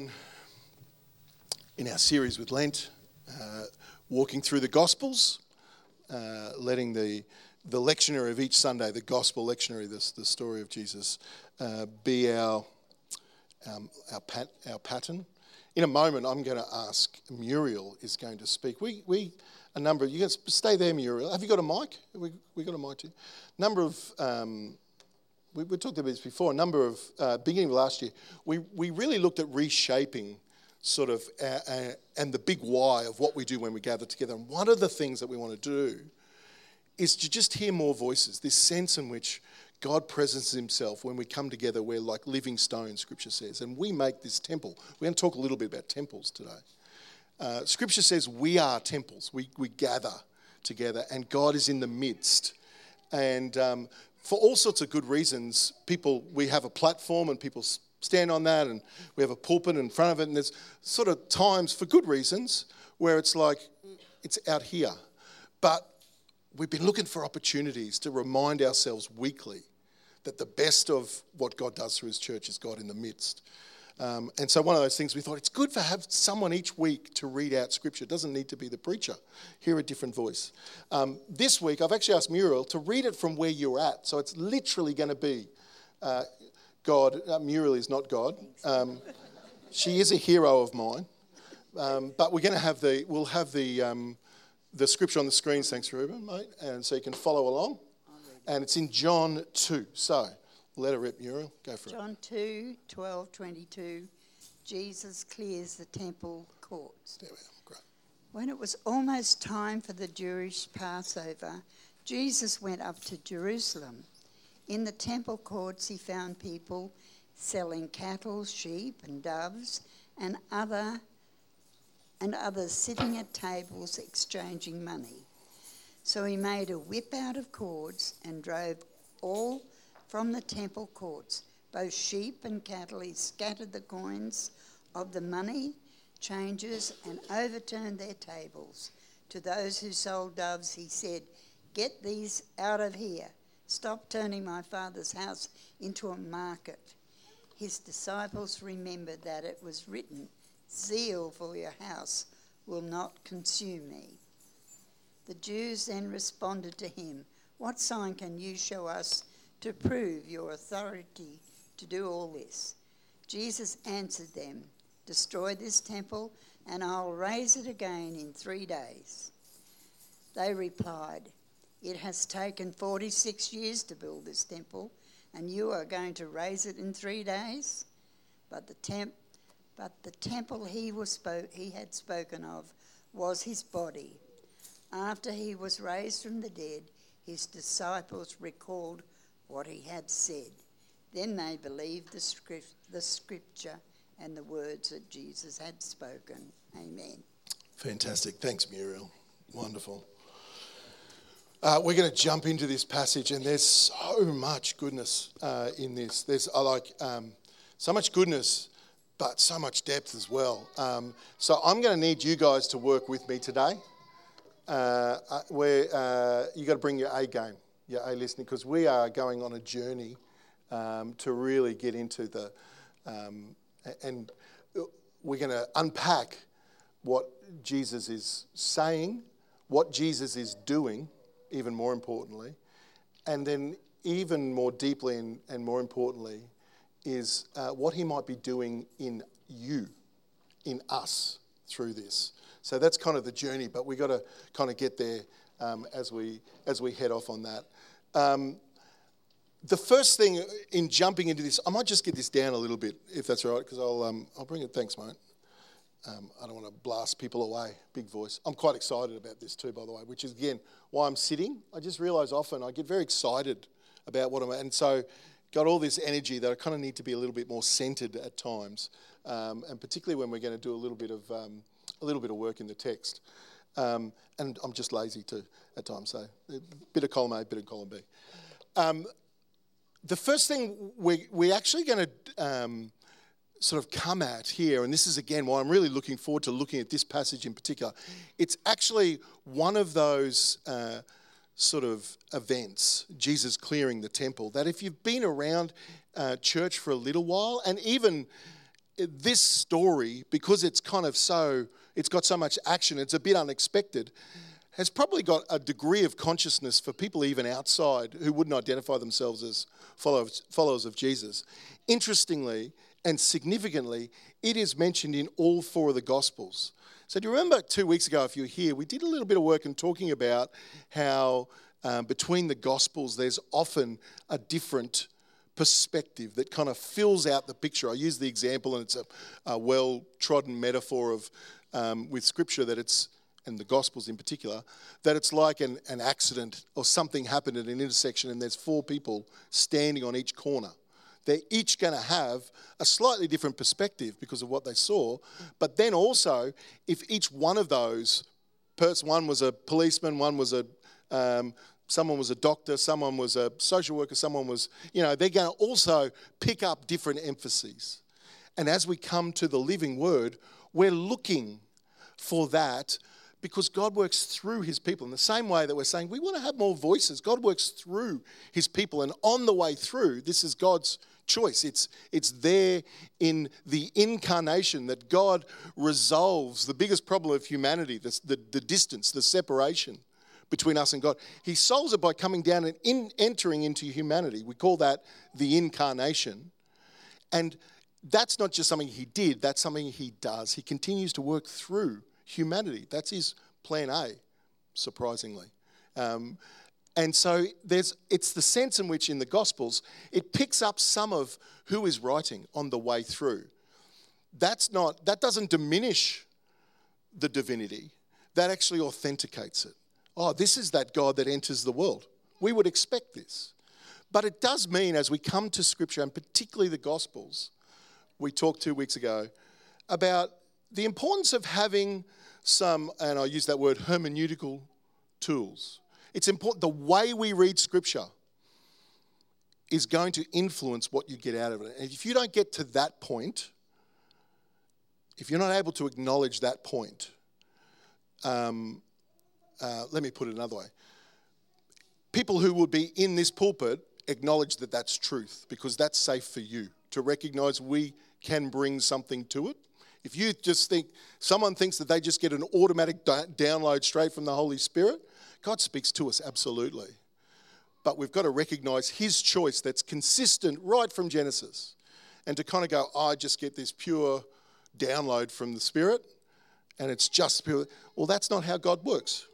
on in our series with Lent, uh, walking through the Gospels, uh, letting the, the lectionary of each Sunday, the Gospel lectionary, this, the story of Jesus, uh, be our, um, our, pat, our pattern. In a moment, I'm going to ask, Muriel is going to speak. We, we a number of, you guys stay there, Muriel. Have you got a mic? We, we got a mic too. Number of, um, we, we talked about this before, a number of, uh, beginning of last year, we, we really looked at reshaping sort of, uh, uh, and the big why of what we do when we gather together. And one of the things that we want to do is to just hear more voices, this sense in which God presents himself when we come together. We're like living stones, scripture says. And we make this temple. We're going to talk a little bit about temples today. Uh, scripture says we are temples, we, we gather together, and God is in the midst. And um, for all sorts of good reasons, people, we have a platform and people stand on that, and we have a pulpit in front of it, and there's sort of times for good reasons where it's like, it's out here. But we've been looking for opportunities to remind ourselves weekly that the best of what God does through His church is God in the midst. Um, and so, one of those things we thought it's good for have someone each week to read out scripture. It doesn't need to be the preacher. Hear a different voice. Um, this week, I've actually asked Muriel to read it from where you're at. So, it's literally going to be uh, God. Uh, Muriel is not God. Um, she is a hero of mine. Um, but we're going to have the, we'll have the, um, the scripture on the screen, thanks, Ruben, mate, and so you can follow along. And it's in John 2. So let it rip, Muriel. Go for John it. John 2, 12, 22. Jesus clears the temple courts. There we are. Great. When it was almost time for the Jewish Passover, Jesus went up to Jerusalem. In the temple courts, he found people selling cattle, sheep, and doves, and other and others sitting at tables exchanging money. So he made a whip out of cords and drove all from the temple courts, both sheep and cattle. He scattered the coins of the money changers and overturned their tables. To those who sold doves, he said, Get these out of here. Stop turning my father's house into a market. His disciples remembered that it was written, Zeal for your house will not consume me. The Jews then responded to him, What sign can you show us to prove your authority to do all this? Jesus answered them, Destroy this temple, and I'll raise it again in three days. They replied, it has taken 46 years to build this temple, and you are going to raise it in three days? But the, temp- but the temple he, was spo- he had spoken of was his body. After he was raised from the dead, his disciples recalled what he had said. Then they believed the, script, the scripture and the words that Jesus had spoken. Amen. Fantastic. Thanks, Muriel. Wonderful. Uh, we're going to jump into this passage, and there's so much goodness uh, in this. There's I like um, so much goodness, but so much depth as well. Um, so I'm going to need you guys to work with me today. Uh, uh, where uh, you got to bring your A game, your A listening, because we are going on a journey um, to really get into the, um, and we're going to unpack what Jesus is saying, what Jesus is doing even more importantly. And then, even more deeply and, and more importantly, is uh, what he might be doing in you, in us through this. So that's kind of the journey, but we've got to kind of get there um, as, we, as we head off on that. Um, the first thing in jumping into this, I might just get this down a little bit, if that's all right, because I'll, um, I'll bring it. Thanks, mate. Um, I don't want to blast people away, big voice. I'm quite excited about this too, by the way, which is again why I'm sitting. I just realise often I get very excited about what I'm, and so got all this energy that I kind of need to be a little bit more centred at times, um, and particularly when we're going to do a little bit of um, a little bit of work in the text. Um, and I'm just lazy too at times, so a bit of column A, bit of column B. Um, the first thing we, we're actually going to um, sort of come at here, and this is again why I'm really looking forward to looking at this passage in particular. It's actually one of those uh, sort of events, Jesus clearing the temple, that if you've been around uh, church for a little while, and even this story, because it's kind of so, it's got so much action, it's a bit unexpected, has probably got a degree of consciousness for people even outside who wouldn't identify themselves as followers, followers of Jesus. Interestingly and significantly, it is mentioned in all four of the Gospels. So, do you remember two weeks ago, if you were here, we did a little bit of work in talking about how um, between the Gospels there's often a different perspective that kind of fills out the picture. I use the example, and it's a, a well trodden metaphor of um, with Scripture that it's and the Gospels in particular, that it's like an, an accident or something happened at an intersection and there's four people standing on each corner. They're each going to have a slightly different perspective because of what they saw. But then also, if each one of those person, one was a policeman, one was a um, someone was a doctor, someone was a social worker, someone was, you know, they're going to also pick up different emphases. And as we come to the living word, we're looking for that because God works through his people. In the same way that we're saying we want to have more voices, God works through his people. And on the way through, this is God's choice. It's, it's there in the incarnation that God resolves the biggest problem of humanity, the, the, the distance, the separation between us and God. He solves it by coming down and in, entering into humanity. We call that the incarnation. And that's not just something he did, that's something he does. He continues to work through humanity. That's his plan A, surprisingly. Um, and so there's, it's the sense in which in the Gospels it picks up some of who is writing on the way through. That's not, that doesn't diminish the divinity, that actually authenticates it. Oh, this is that God that enters the world. We would expect this. But it does mean, as we come to Scripture, and particularly the Gospels, we talked two weeks ago about the importance of having some, and I use that word, hermeneutical tools. It's important, the way we read Scripture is going to influence what you get out of it. And if you don't get to that point, if you're not able to acknowledge that point, um, uh, let me put it another way. People who would be in this pulpit acknowledge that that's truth because that's safe for you to recognize we can bring something to it if you just think someone thinks that they just get an automatic download straight from the Holy Spirit, God speaks to us absolutely. But we've got to recognize His choice that's consistent right from Genesis. And to kind of go, I just get this pure download from the Spirit, and it's just pure. Well, that's not how God works.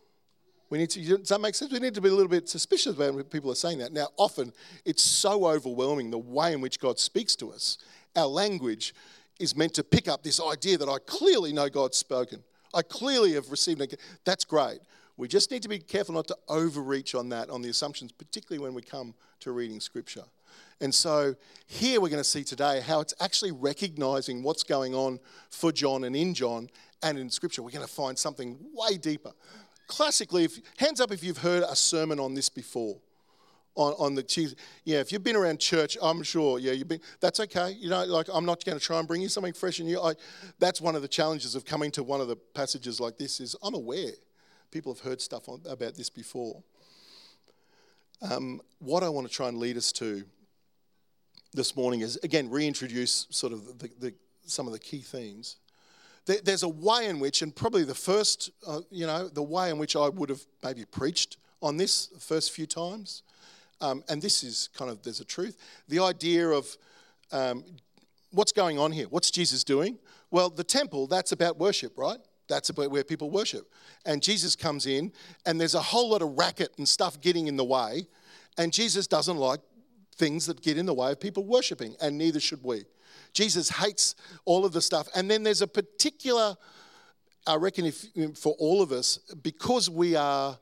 We need to, does that make sense? We need to be a little bit suspicious about when people are saying that. Now, often it's so overwhelming the way in which God speaks to us. Our language is meant to pick up this idea that I clearly know God's spoken. I clearly have received it. That's great. We just need to be careful not to overreach on that, on the assumptions, particularly when we come to reading scripture. And so here we're going to see today how it's actually recognizing what's going on for John and in John and in scripture. We're going to find something way deeper. Classically, if, hands up if you've heard a sermon on this before on, on the Tuesday. Yeah, if you've been around church, I'm sure, yeah, you've been, that's okay. You know, like I'm not going to try and bring you something fresh and new. I, that's one of the challenges of coming to one of the passages like this is I'm aware people have heard stuff on, about this before. Um, what I want to try and lead us to this morning is, again, reintroduce sort of the, the, some of the key themes. There's a way in which, and probably the first, uh, you know, the way in which I would have maybe preached on this first few times um, and this is kind of, there's a truth. The idea of um, what's going on here? What's Jesus doing? Well, the temple, that's about worship, right? That's about where people worship. And Jesus comes in, and there's a whole lot of racket and stuff getting in the way. And Jesus doesn't like things that get in the way of people worshiping, and neither should we. Jesus hates all of the stuff. And then there's a particular, I reckon, if for all of us, because we are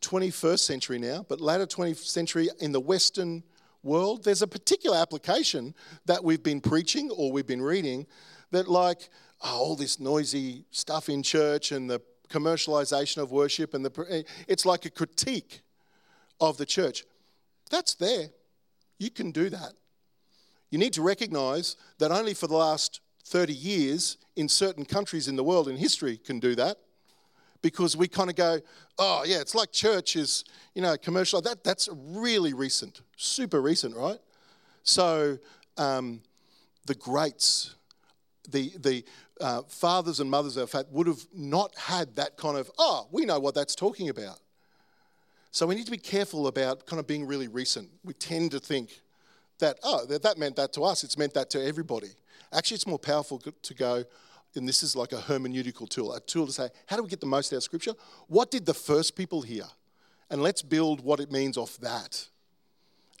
21st century now, but later 20th century in the Western world, there's a particular application that we've been preaching or we've been reading that, like, oh, all this noisy stuff in church and the commercialization of worship, and the, it's like a critique of the church. That's there. You can do that. You need to recognize that only for the last 30 years in certain countries in the world in history can do that because we kind of go, oh, yeah, it's like church is, you know, commercial. That, that's really recent, super recent, right? So um, the greats, the, the uh, fathers and mothers of faith would have not had that kind of, oh, we know what that's talking about. So we need to be careful about kind of being really recent. We tend to think that, oh, that, that meant that to us, it's meant that to everybody. Actually, it's more powerful to go, and this is like a hermeneutical tool, a tool to say, how do we get the most out of Scripture? What did the first people hear? And let's build what it means off that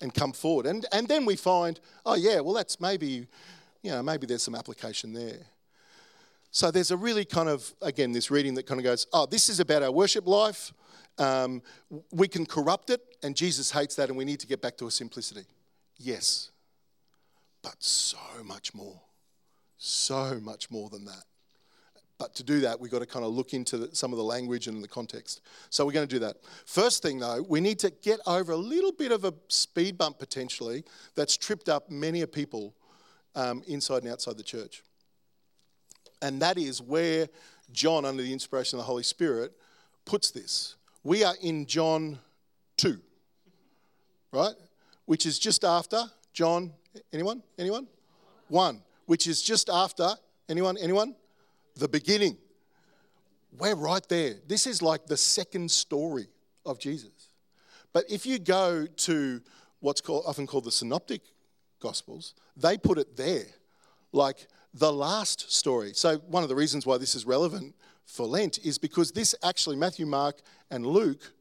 and come forward. And, and then we find, oh, yeah, well, that's maybe, you know, maybe there's some application there. So there's a really kind of, again, this reading that kind of goes, oh, this is about our worship life. Um, we can corrupt it, and Jesus hates that, and we need to get back to a simplicity. Yes, but so much more. So much more than that. But to do that, we've got to kind of look into the, some of the language and the context. So we're going to do that. First thing, though, we need to get over a little bit of a speed bump potentially that's tripped up many a people um, inside and outside the church. And that is where John, under the inspiration of the Holy Spirit, puts this. We are in John 2, right? Which is just after John, anyone? Anyone? 1, which is just after, anyone? Anyone? the beginning. We're right there. This is like the second story of Jesus. But if you go to what's called, often called the synoptic gospels, they put it there, like the last story. So, one of the reasons why this is relevant for Lent is because this actually, Matthew, Mark, and Luke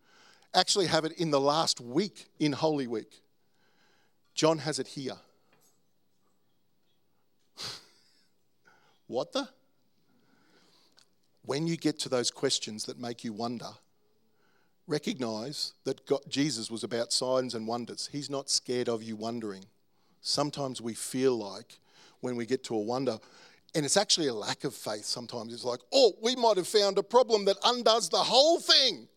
actually have it in the last week in Holy Week. John has it here. What the? when you get to those questions that make you wonder, recognize that God, Jesus was about signs and wonders. He's not scared of you wondering. Sometimes we feel like when we get to a wonder, and it's actually a lack of faith sometimes. It's like, oh, we might have found a problem that undoes the whole thing.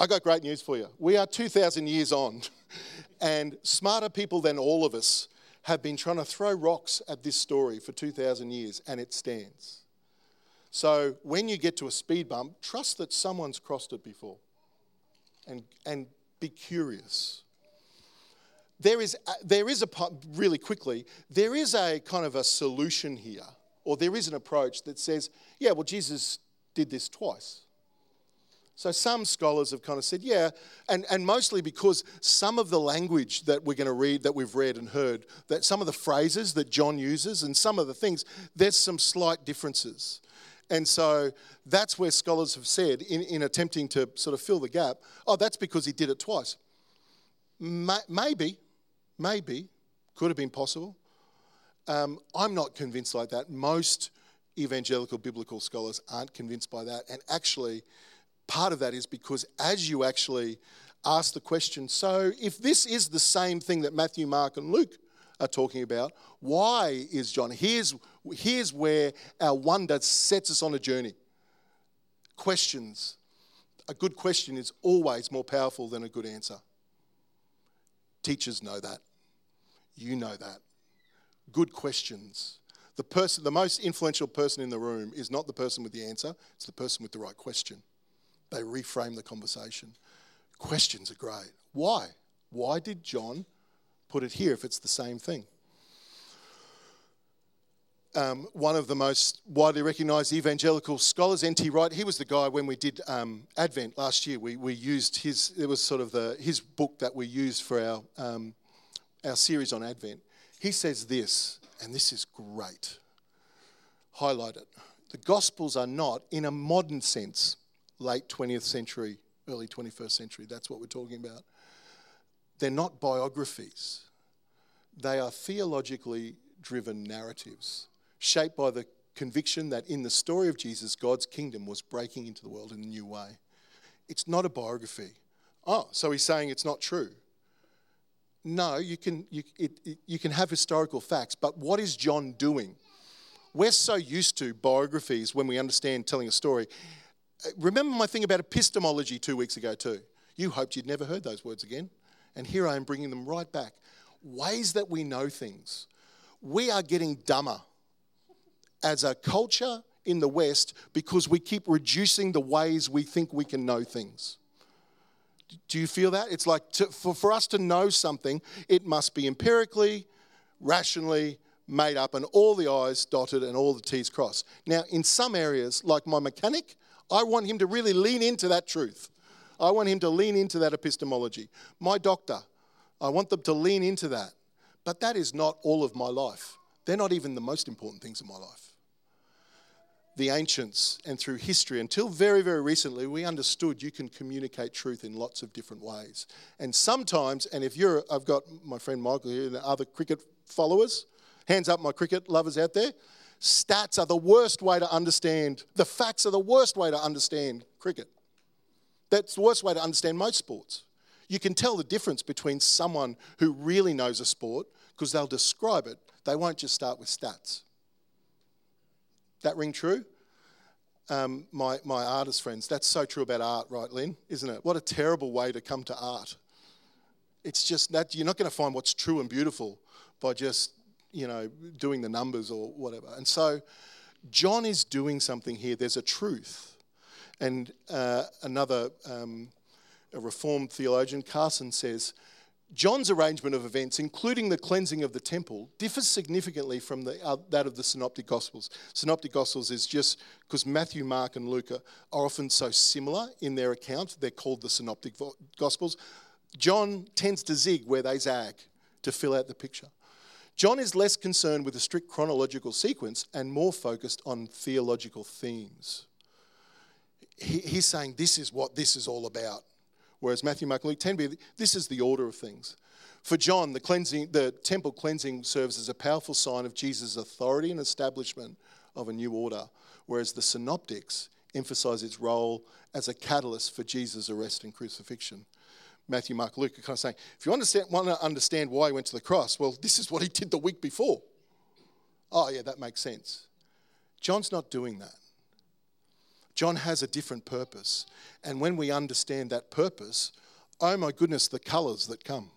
I got great news for you. We are 2,000 years on, and smarter people than all of us have been trying to throw rocks at this story for 2,000 years, and it stands. So when you get to a speed bump, trust that someone's crossed it before and, and be curious. There is, there is a, really quickly, there is a kind of a solution here, or there is an approach that says, yeah, well, Jesus did this twice. So some scholars have kind of said, yeah, and, and mostly because some of the language that we're going to read, that we've read and heard, that some of the phrases that John uses and some of the things, there's some slight differences. And so that's where scholars have said, in, in attempting to sort of fill the gap, oh, that's because he did it twice. maybe, maybe, could have been possible. Um, I'm not convinced like that. Most evangelical biblical scholars aren't convinced by that. And actually, part of that is because as you actually ask the question, so if this is the same thing that Matthew, Mark, and Luke are talking about. Why is John? Here's, here's where our wonder sets us on a journey. Questions. A good question is always more powerful than a good answer. Teachers know that. You know that. Good questions. The person, the most influential person in the room is not the person with the answer, it's the person with the right question. They reframe the conversation. Questions are great. Why? Why did John put it here if it's the same thing. Um, one of the most widely recognised evangelical scholars, N.T. Wright, he was the guy when we did um, Advent last year. We, we used his, it was sort of the, his book that we used for our, um, our series on Advent. He says this, and this is great. Highlight it. The Gospels are not, in a modern sense, late 20th century, early 21st century. That's what we're talking about. They're not biographies, they are theologically driven narratives shaped by the conviction that in the story of Jesus, God's kingdom was breaking into the world in a new way. It's not a biography. Oh, so he's saying it's not true. No, you can, you, it, it, you can have historical facts, but what is John doing? We're so used to biographies when we understand telling a story. Uh, remember my thing about epistemology two weeks ago, too. You hoped you'd never heard those words again. And here I am bringing them right back. Ways that we know things. We are getting dumber as a culture in the West because we keep reducing the ways we think we can know things. Do you feel that? It's like to, for, for us to know something, it must be empirically, rationally, made up and all the I's dotted and all the T's crossed. Now, in some areas, like my mechanic, I want him to really lean into that truth. I want him to lean into that epistemology. My doctor, I want them to lean into that. But that is not all of my life. They're not even the most important things in my life. The ancients and through history, until very, very recently, we understood you can communicate truth in lots of different ways. And sometimes, and if you're, I've got my friend Michael here and other cricket followers, hands up, my cricket lovers out there. Stats are the worst way to understand, the facts are the worst way to understand cricket. That's the worst way to understand most sports. You can tell the difference between someone who really knows a sport because they'll describe it. They won't just start with stats. That ring true? Um, my, my artist friends, that's so true about art, right, Lynn? Isn't it? What a terrible way to come to art. It's just that you're not going to find what's true and beautiful by just, you know, doing the numbers or whatever. And so John is doing something here. There's a truth. And uh, another um, Reformed theologian, Carson, says John's arrangement of events, including the cleansing of the temple, differs significantly from the, uh, that of the Synoptic Gospels. Synoptic Gospels is just because Matthew, Mark, and Luke are, are often so similar in their account, they're called the Synoptic Gospels. John tends to zig where they zag to fill out the picture. John is less concerned with a strict chronological sequence and more focused on theological themes. He, he's saying this is what this is all about whereas Matthew, Mark, and Luke tend to be this is the order of things. For John, the cleansing, the temple cleansing serves as a powerful sign of Jesus' authority and establishment of a new order, whereas the synoptics emphasize its role as a catalyst for Jesus' arrest and crucifixion. Matthew, Mark, Luke are kind of saying, if you understand, want to understand why he went to the cross, well, this is what he did the week before. Oh, yeah, that makes sense. John's not doing that. John has a different purpose. And when we understand that purpose, oh my goodness, the colours that come.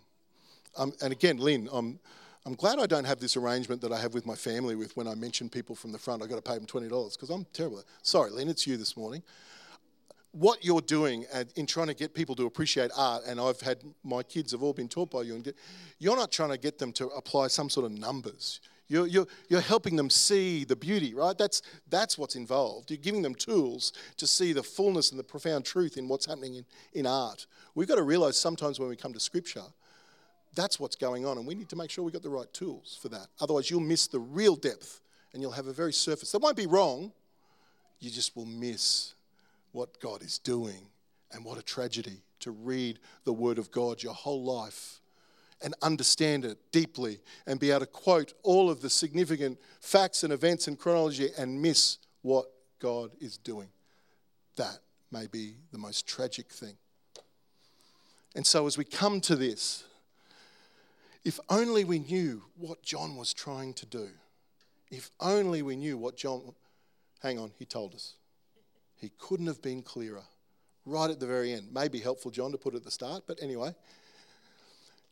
Um, and again, Lynn, I'm, I'm glad I don't have this arrangement that I have with my family with when I mention people from the front, I've got to pay them $20 because I'm terrible. Sorry, Lynn, it's you this morning. What you're doing in trying to get people to appreciate art, and I've had my kids have all been taught by you, and you're not trying to get them to apply some sort of numbers. You're, you're, you're helping them see the beauty, right? That's, that's what's involved. You're giving them tools to see the fullness and the profound truth in what's happening in, in art. We've got to realize sometimes when we come to Scripture, that's what's going on, and we need to make sure we've got the right tools for that. Otherwise, you'll miss the real depth and you'll have a very surface. That won't be wrong, you just will miss what God is doing. And what a tragedy to read the Word of God your whole life and understand it deeply and be able to quote all of the significant facts and events and chronology and miss what God is doing. That may be the most tragic thing. And so, as we come to this, if only we knew what John was trying to do, if only we knew what John, hang on, he told us. He couldn't have been clearer right at the very end. Maybe helpful, John, to put it at the start, but anyway.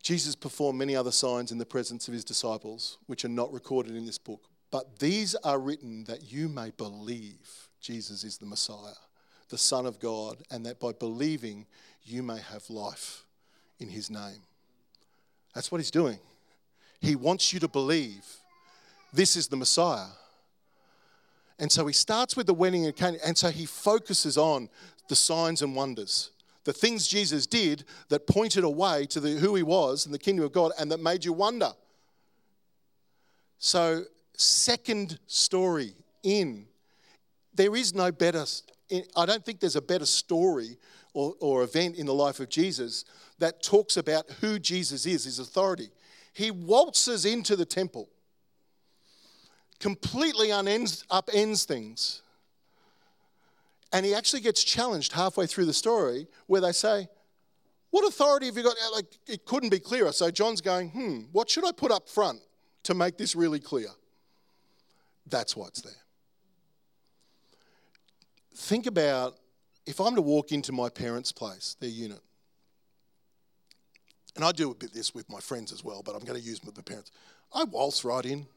Jesus performed many other signs in the presence of his disciples, which are not recorded in this book. But these are written that you may believe Jesus is the Messiah, the Son of God, and that by believing you may have life in his name. That's what he's doing. He wants you to believe this is the Messiah. And so he starts with the wedding in Cana, and so he focuses on the signs and wonders the things Jesus did that pointed away to the, who he was and the kingdom of God and that made you wonder. So, second story in, there is no better, I don't think there's a better story or, or event in the life of Jesus that talks about who Jesus is, his authority. He waltzes into the temple, completely unends, upends things and he actually gets challenged halfway through the story where they say, What authority have you got? Like, it couldn't be clearer. So John's going, Hmm, what should I put up front to make this really clear? That's what's there. Think about if I'm to walk into my parents' place, their unit, and I do a bit this with my friends as well, but I'm going to use with the parents. I waltz right in.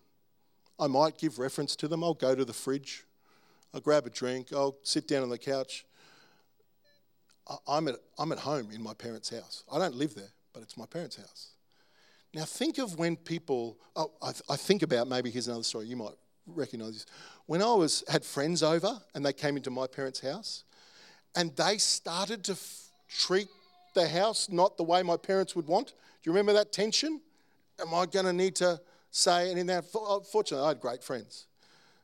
I might give reference to them. I'll go to the fridge. I'll grab a drink, I'll sit down on the couch. I'm at, I'm at home in my parents' house. I don't live there, but it's my parents' house. Now, think of when people, oh, I, I think about maybe here's another story, you might recognize this. When I was had friends over and they came into my parents' house and they started to f- treat the house not the way my parents would want. Do you remember that tension? Am I going to need to say? And in that, fortunately, I had great friends.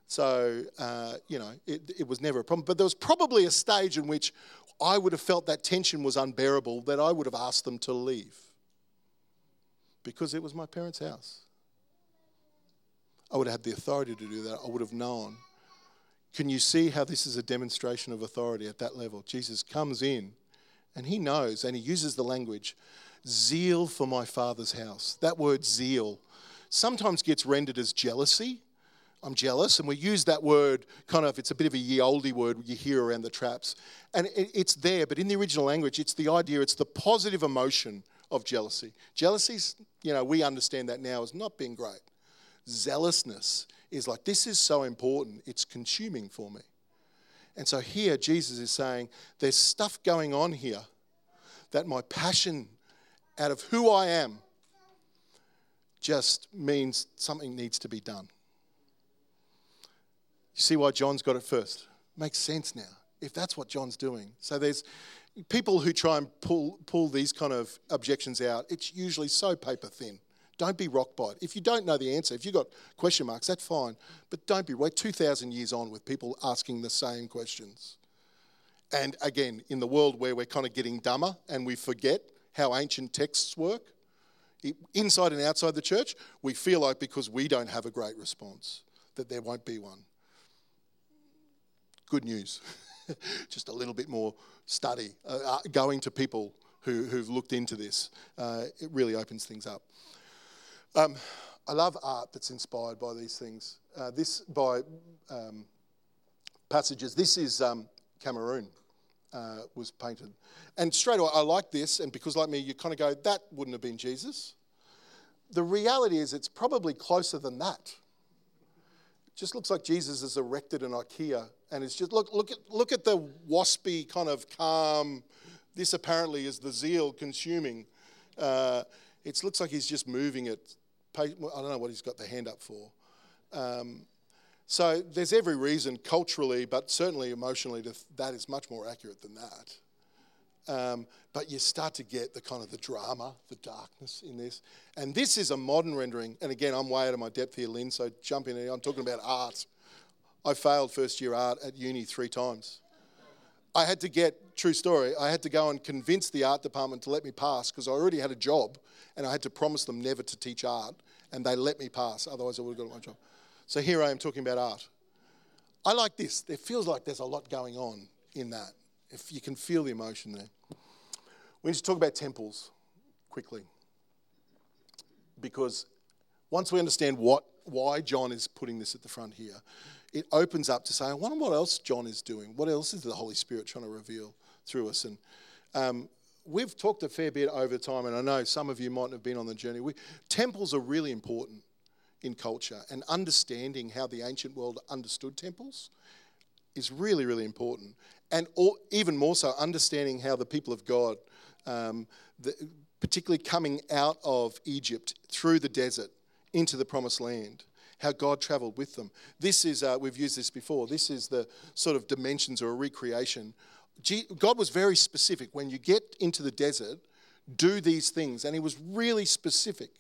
So, uh, you know, it, it was never a problem. But there was probably a stage in which I would have felt that tension was unbearable, that I would have asked them to leave because it was my parents' house. I would have had the authority to do that. I would have known. Can you see how this is a demonstration of authority at that level? Jesus comes in and he knows and he uses the language zeal for my father's house. That word zeal sometimes gets rendered as jealousy. I'm jealous, and we use that word kind of, it's a bit of a ye olde word you hear around the traps. And it's there, but in the original language, it's the idea, it's the positive emotion of jealousy. Jealousy's, you know, we understand that now as not being great. Zealousness is like, this is so important, it's consuming for me. And so here, Jesus is saying, there's stuff going on here that my passion out of who I am just means something needs to be done. You see why John's got it first? Makes sense now, if that's what John's doing. So there's people who try and pull, pull these kind of objections out, it's usually so paper thin. Don't be rock bottom. If you don't know the answer, if you've got question marks, that's fine. But don't be. We're 2,000 years on with people asking the same questions. And again, in the world where we're kind of getting dumber and we forget how ancient texts work, inside and outside the church, we feel like because we don't have a great response, that there won't be one. Good news. Just a little bit more study, uh, uh, going to people who, who've looked into this. Uh, it really opens things up. Um, I love art that's inspired by these things. Uh, this by um, passages. This is um, Cameroon. Uh, was painted, and straight away I like this, and because like me, you kind of go, that wouldn't have been Jesus. The reality is, it's probably closer than that. It just looks like Jesus is erected in IKEA, and it's just look, look at look at the waspy kind of calm. This apparently is the zeal consuming. Uh, it looks like he's just moving it I don't know what he's got the hand up for. Um, so there's every reason culturally, but certainly emotionally, to, that is much more accurate than that. Um, but you start to get the kind of the drama, the darkness in this. And this is a modern rendering. And again, I'm way out of my depth here, Lynn, so jump in. I'm talking about art. I failed first year art at uni three times. I had to get, true story, I had to go and convince the art department to let me pass because I already had a job and I had to promise them never to teach art and they let me pass, otherwise I would have got my job. So here I am talking about art. I like this. It feels like there's a lot going on in that. If you can feel the emotion there. We need to talk about temples quickly. Because once we understand what why John is putting this at the front here, it opens up to say, I wonder what else John is doing. What else is the Holy Spirit trying to reveal through us? And um, we've talked a fair bit over time, and I know some of you might have been on the journey. We, temples are really important in culture, and understanding how the ancient world understood temples is really, really important. And all, even more so, understanding how the people of God, um, the, particularly coming out of Egypt through the desert into the promised land, how God traveled with them. This is, uh, we've used this before, this is the sort of dimensions or a recreation God was very specific. When you get into the desert, do these things. And He was really specific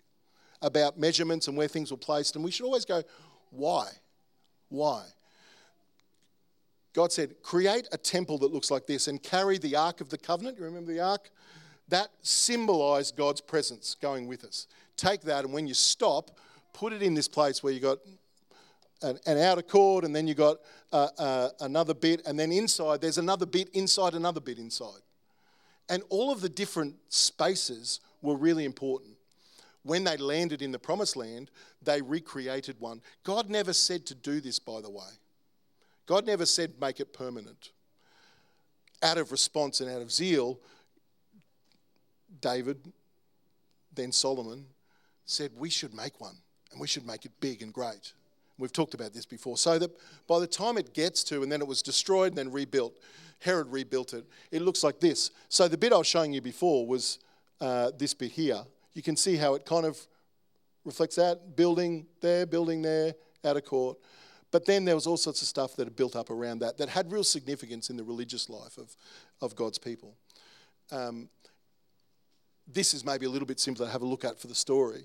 about measurements and where things were placed. And we should always go, why? Why? God said, create a temple that looks like this and carry the Ark of the Covenant. You remember the Ark? That symbolized God's presence going with us. Take that, and when you stop, put it in this place where you got an, an outer cord, and then you got uh, uh, another bit, and then inside there's another bit inside another bit inside. And all of the different spaces were really important. When they landed in the promised land, they recreated one. God never said to do this, by the way. God never said make it permanent. Out of response and out of zeal, David, then Solomon, said we should make one and we should make it big and great. We've talked about this before. So that by the time it gets to, and then it was destroyed and then rebuilt, Herod rebuilt it, it looks like this. So the bit I was showing you before was uh, this bit here. You can see how it kind of reflects that. Building there, building there, outer court. But then there was all sorts of stuff that had built up around that that had real significance in the religious life of, of God's people. Um, this is maybe a little bit simpler to have a look at for the story.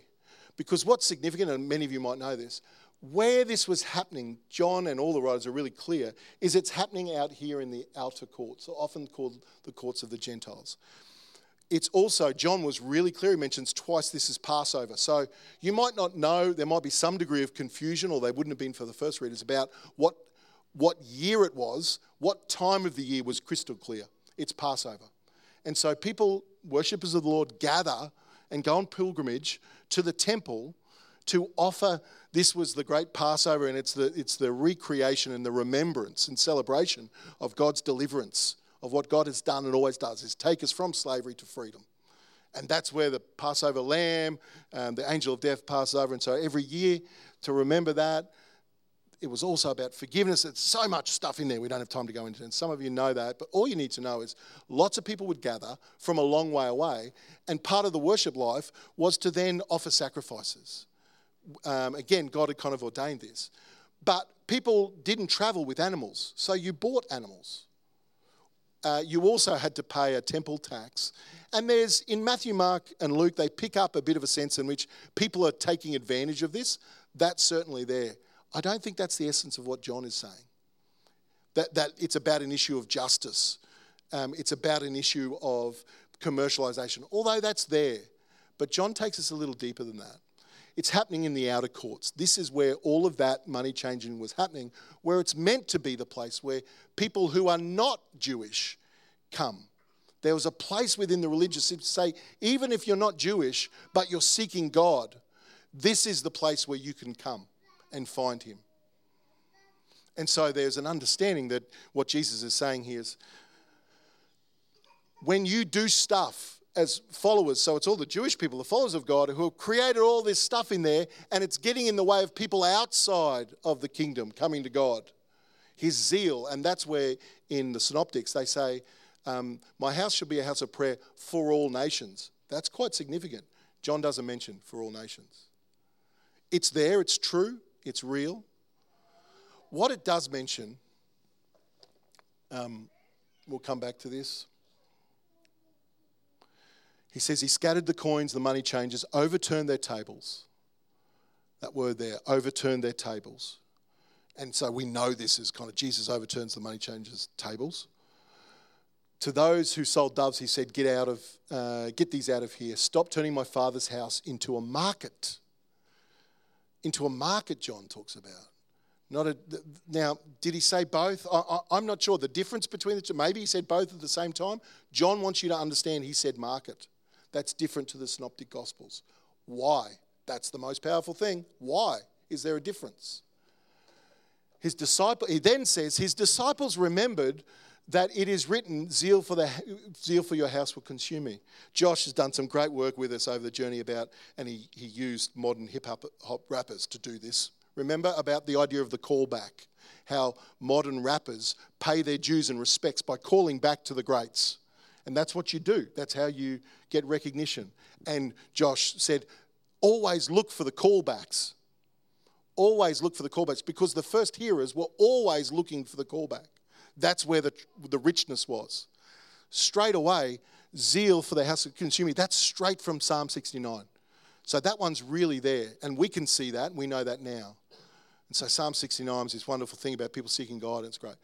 Because what's significant, and many of you might know this, where this was happening, John and all the writers are really clear, is it's happening out here in the outer courts, often called the courts of the Gentiles. It's also, John was really clear, he mentions twice this is Passover. So you might not know, there might be some degree of confusion, or they wouldn't have been for the first readers, about what, what year it was, what time of the year was crystal clear. It's Passover. And so people, worshippers of the Lord, gather and go on pilgrimage to the temple to offer this was the great Passover, and it's the, it's the recreation and the remembrance and celebration of God's deliverance, of what God has done and always does, is take us from slavery to freedom. And that's where the Passover lamb, and the angel of death passes over. And so every year, to remember that, it was also about forgiveness. It's so much stuff in there we don't have time to go into. And some of you know that. But all you need to know is lots of people would gather from a long way away. And part of the worship life was to then offer sacrifices. Um, again, God had kind of ordained this. But people didn't travel with animals. So you bought animals. Uh, you also had to pay a temple tax. And there's in Matthew, Mark, and Luke, they pick up a bit of a sense in which people are taking advantage of this. That's certainly there. I don't think that's the essence of what John is saying. That, that it's about an issue of justice, um, it's about an issue of commercialization, although that's there. But John takes us a little deeper than that. It's happening in the outer courts. This is where all of that money changing was happening, where it's meant to be the place where people who are not Jewish come. There was a place within the religious to say, even if you're not Jewish, but you're seeking God, this is the place where you can come and find him. And so there's an understanding that what Jesus is saying here is when you do stuff as followers, so it's all the Jewish people, the followers of God, who have created all this stuff in there, and it's getting in the way of people outside of the kingdom coming to God. His zeal, and that's where in the Synoptics they say, um, My house should be a house of prayer for all nations. That's quite significant. John doesn't mention for all nations. It's there, it's true, it's real. What it does mention, um, we'll come back to this. He says he scattered the coins, the money changers, overturned their tables. That word there, overturned their tables. And so we know this is kind of Jesus overturns the money changers' tables. To those who sold doves, he said, "Get out of, uh, get these out of here. Stop turning my father's house into a market." into a market, John talks about. Not a, now, did he say both? I, am not sure. The difference between the two, maybe he said both at the same time. John wants you to understand he said market. That's different to the Synoptic Gospels. Why? That's the most powerful thing. Why? Is there a difference? His disciple, he then says, his disciples remembered that it is written, zeal for, the, zeal for your house will consume me. Josh has done some great work with us over the journey about, and he, he used modern hip hop rappers to do this. Remember about the idea of the callback, how modern rappers pay their dues and respects by calling back to the greats. And that's what you do, that's how you get recognition. And Josh said, always look for the callbacks. Always look for the callbacks because the first hearers were always looking for the callback. That's where the, the richness was. Straight away, zeal for the house of consuming, that's straight from Psalm 69. So that one's really there. And we can see that, and we know that now. And so Psalm 69 is this wonderful thing about people seeking guidance. Great.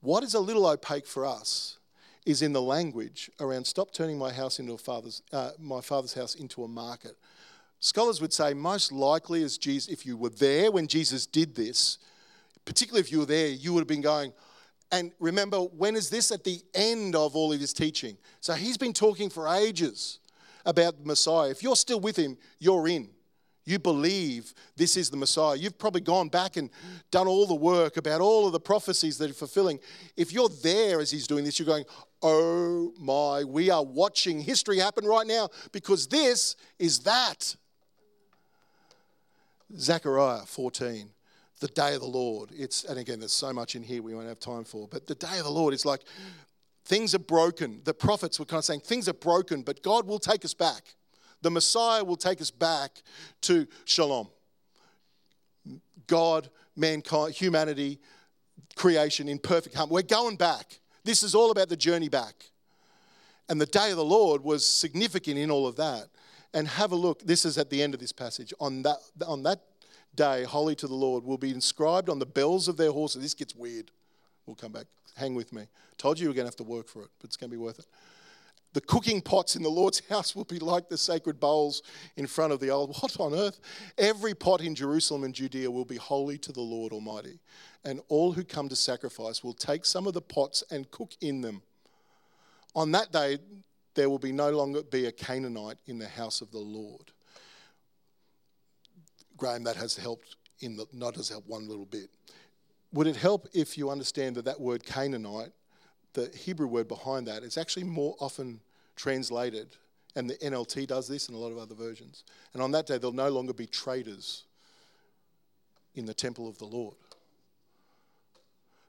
What is a little opaque for us is in the language around stop turning my house into a father's, uh, my father's house into a market. Scholars would say most likely as Jesus, if you were there when Jesus did this, particularly if you were there, you would have been going, and remember, when is this? At the end of all of his teaching. So he's been talking for ages about the Messiah. If you're still with him, you're in. You believe this is the Messiah. You've probably gone back and done all the work about all of the prophecies that are fulfilling. If you're there as he's doing this, you're going, oh my, we are watching history happen right now because this is that. Zechariah 14 the day of the Lord. It's and again, there's so much in here we won't have time for. But the day of the Lord is like things are broken. The prophets were kind of saying things are broken, but God will take us back. The Messiah will take us back to shalom. God, mankind, humanity, creation in perfect harmony. We're going back. This is all about the journey back. And the day of the Lord was significant in all of that. And have a look. This is at the end of this passage. On that, on that day, holy to the Lord, will be inscribed on the bells of their horses. This gets weird. We'll come back. Hang with me. Told you you were going to have to work for it, but it's going to be worth it. The cooking pots in the Lord's house will be like the sacred bowls in front of the old. What on earth? Every pot in Jerusalem and Judea will be holy to the Lord Almighty. And all who come to sacrifice will take some of the pots and cook in them. On that day, there will be no longer be a Canaanite in the house of the Lord. Graham, that has helped in the, not has helped one little bit. Would it help if you understand that that word Canaanite the Hebrew word behind that is actually more often translated, and the NLT does this and a lot of other versions. And on that day, there'll no longer be traders in the temple of the Lord.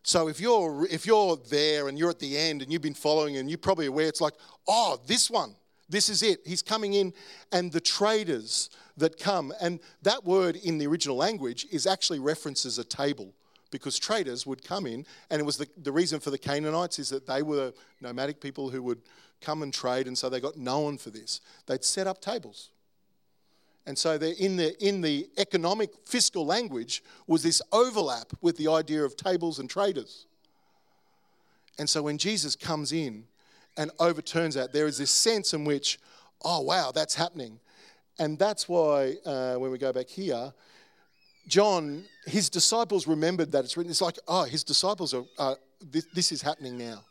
So if you're if you're there and you're at the end and you've been following and you're probably aware, it's like, oh, this one, this is it. He's coming in, and the traders that come, and that word in the original language is actually references a table because traders would come in, and it was the, the reason for the Canaanites is that they were nomadic people who would come and trade, and so they got known for this. They'd set up tables. And so in the, in the economic fiscal language was this overlap with the idea of tables and traders. And so when Jesus comes in and overturns that, there is this sense in which, oh, wow, that's happening. And that's why uh, when we go back here, John, his disciples remembered that it's written. It's like, oh, his disciples are, uh, this, this is happening now.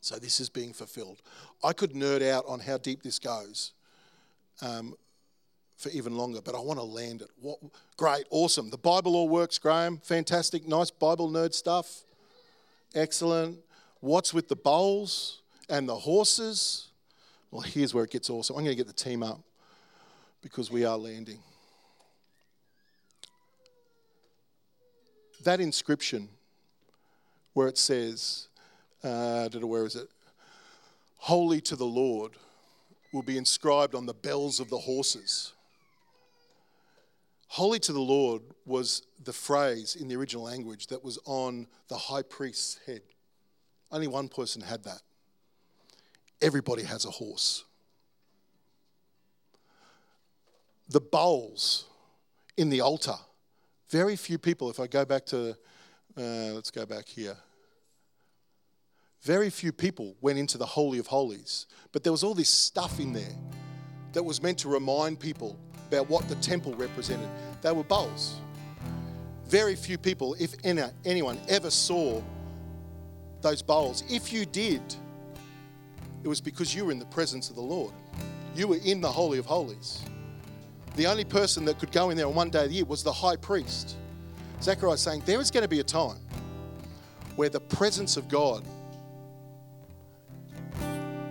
So this is being fulfilled. I could nerd out on how deep this goes um, for even longer, but I want to land it. What, great, awesome. The Bible all works, Graham. Fantastic, nice Bible nerd stuff. Excellent. What's with the bowls and the horses? Well, here's where it gets awesome. I'm going to get the team up because we are landing. That inscription where it says, uh, where is it? Holy to the Lord will be inscribed on the bells of the horses. Holy to the Lord was the phrase in the original language that was on the high priest's head. Only one person had that. Everybody has a horse. The bowls in the altar very few people, if I go back to, uh, let's go back here. Very few people went into the Holy of Holies, but there was all this stuff in there that was meant to remind people about what the temple represented. They were bowls. Very few people, if anyone, ever saw those bowls. If you did, it was because you were in the presence of the Lord. You were in the Holy of Holies. The only person that could go in there on one day of the year was the high priest. Zechariah saying there is going to be a time where the presence of God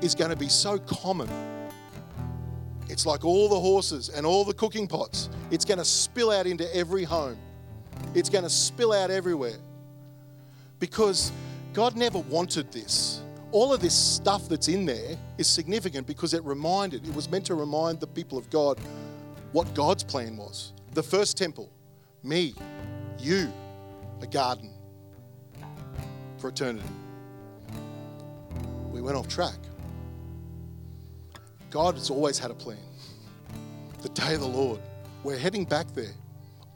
is going to be so common. It's like all the horses and all the cooking pots. It's going to spill out into every home. It's going to spill out everywhere. Because God never wanted this. All of this stuff that's in there is significant because it reminded, it was meant to remind the people of God what God's plan was. The first temple, me, you, a garden for eternity. We went off track. God has always had a plan. The day of the Lord, we're heading back there.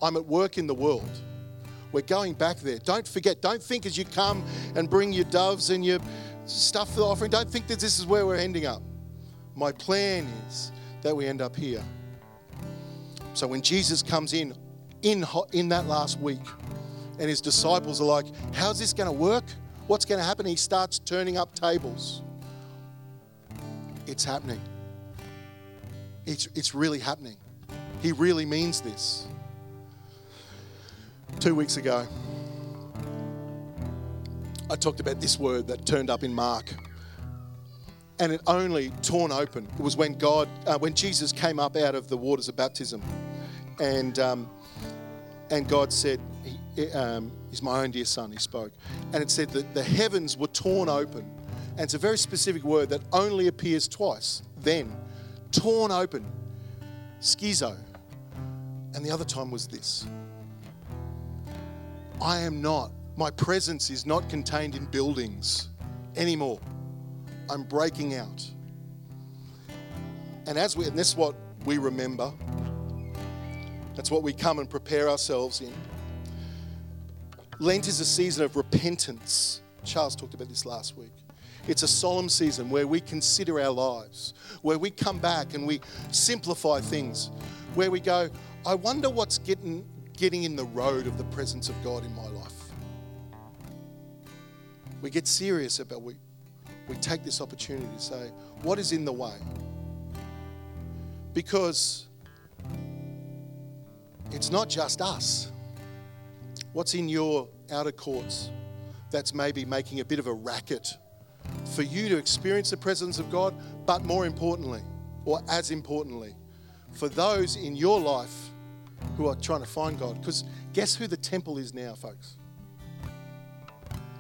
I'm at work in the world. We're going back there. Don't forget, don't think as you come and bring your doves and your stuff for the offering, don't think that this is where we're ending up. My plan is that we end up here. So when Jesus comes in, in, in that last week, and his disciples are like, How's this going to work? What's going to happen? He starts turning up tables. It's happening. It's, it's really happening. He really means this. Two weeks ago, I talked about this word that turned up in Mark and it only torn open. It was when God, uh, when Jesus came up out of the waters of baptism, and um, and God said, he, um, "He's my own dear son." He spoke, and it said that the heavens were torn open, and it's a very specific word that only appears twice. Then, torn open, schizo. And the other time was this I am not, my presence is not contained in buildings anymore. I'm breaking out. And as we, and this is what we remember, that's what we come and prepare ourselves in. Lent is a season of repentance. Charles talked about this last week. It's a solemn season where we consider our lives, where we come back and we simplify things, where we go, I wonder what's getting, getting in the road of the presence of God in my life. We get serious about we we take this opportunity to say, what is in the way? Because it's not just us. What's in your outer courts that's maybe making a bit of a racket for you to experience the presence of God, but more importantly, or as importantly, for those in your life who are trying to find God. Because guess who the temple is now, folks?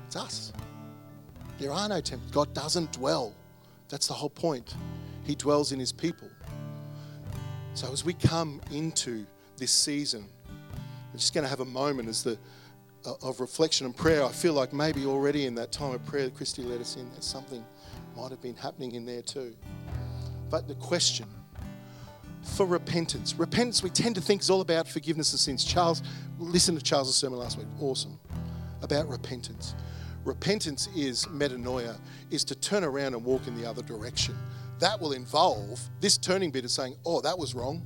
It's us. There are no temples. God doesn't dwell. That's the whole point. He dwells in his people. So as we come into this season, we're just going to have a moment as the uh, of reflection and prayer. I feel like maybe already in that time of prayer that Christy led us in, that something might have been happening in there too. But the question for repentance, repentance we tend to think is all about forgiveness of sins. Charles, listen to Charles' sermon last week, awesome, about repentance. Repentance is metanoia, is to turn around and walk in the other direction. That will involve this turning bit of saying, oh, that was wrong.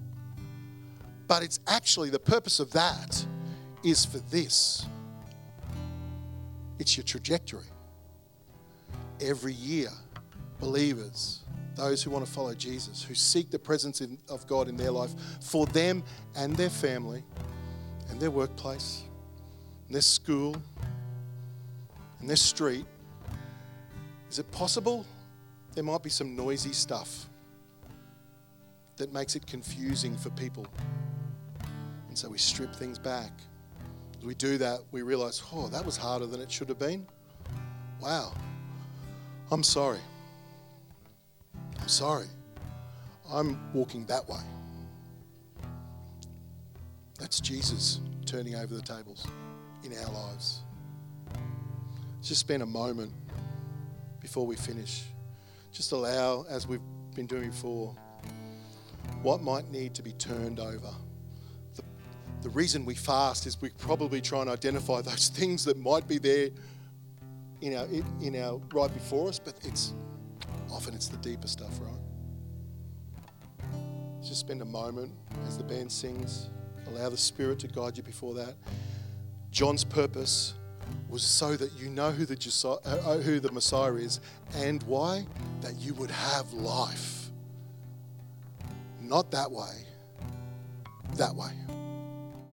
But it's actually the purpose of that is for this it's your trajectory. Every year, believers, those who want to follow Jesus, who seek the presence of God in their life for them and their family and their workplace, and their school, and their street, is it possible there might be some noisy stuff that makes it confusing for people? So we strip things back. As we do that, we realize, oh, that was harder than it should have been. Wow. I'm sorry. I'm sorry. I'm walking that way. That's Jesus turning over the tables in our lives just spend a moment before we finish. Just allow, as we've been doing before, what might need to be turned over. The, reason we fast is we probably try and identify those things that might be there in our, in our right before us, but it's often it's the deeper stuff, right? Just spend a moment as the band sings. Allow the Spirit to guide you before that. John's purpose was so that you know who the, uh, uh, who the Messiah is and why? That you would have life. Not that way, that way.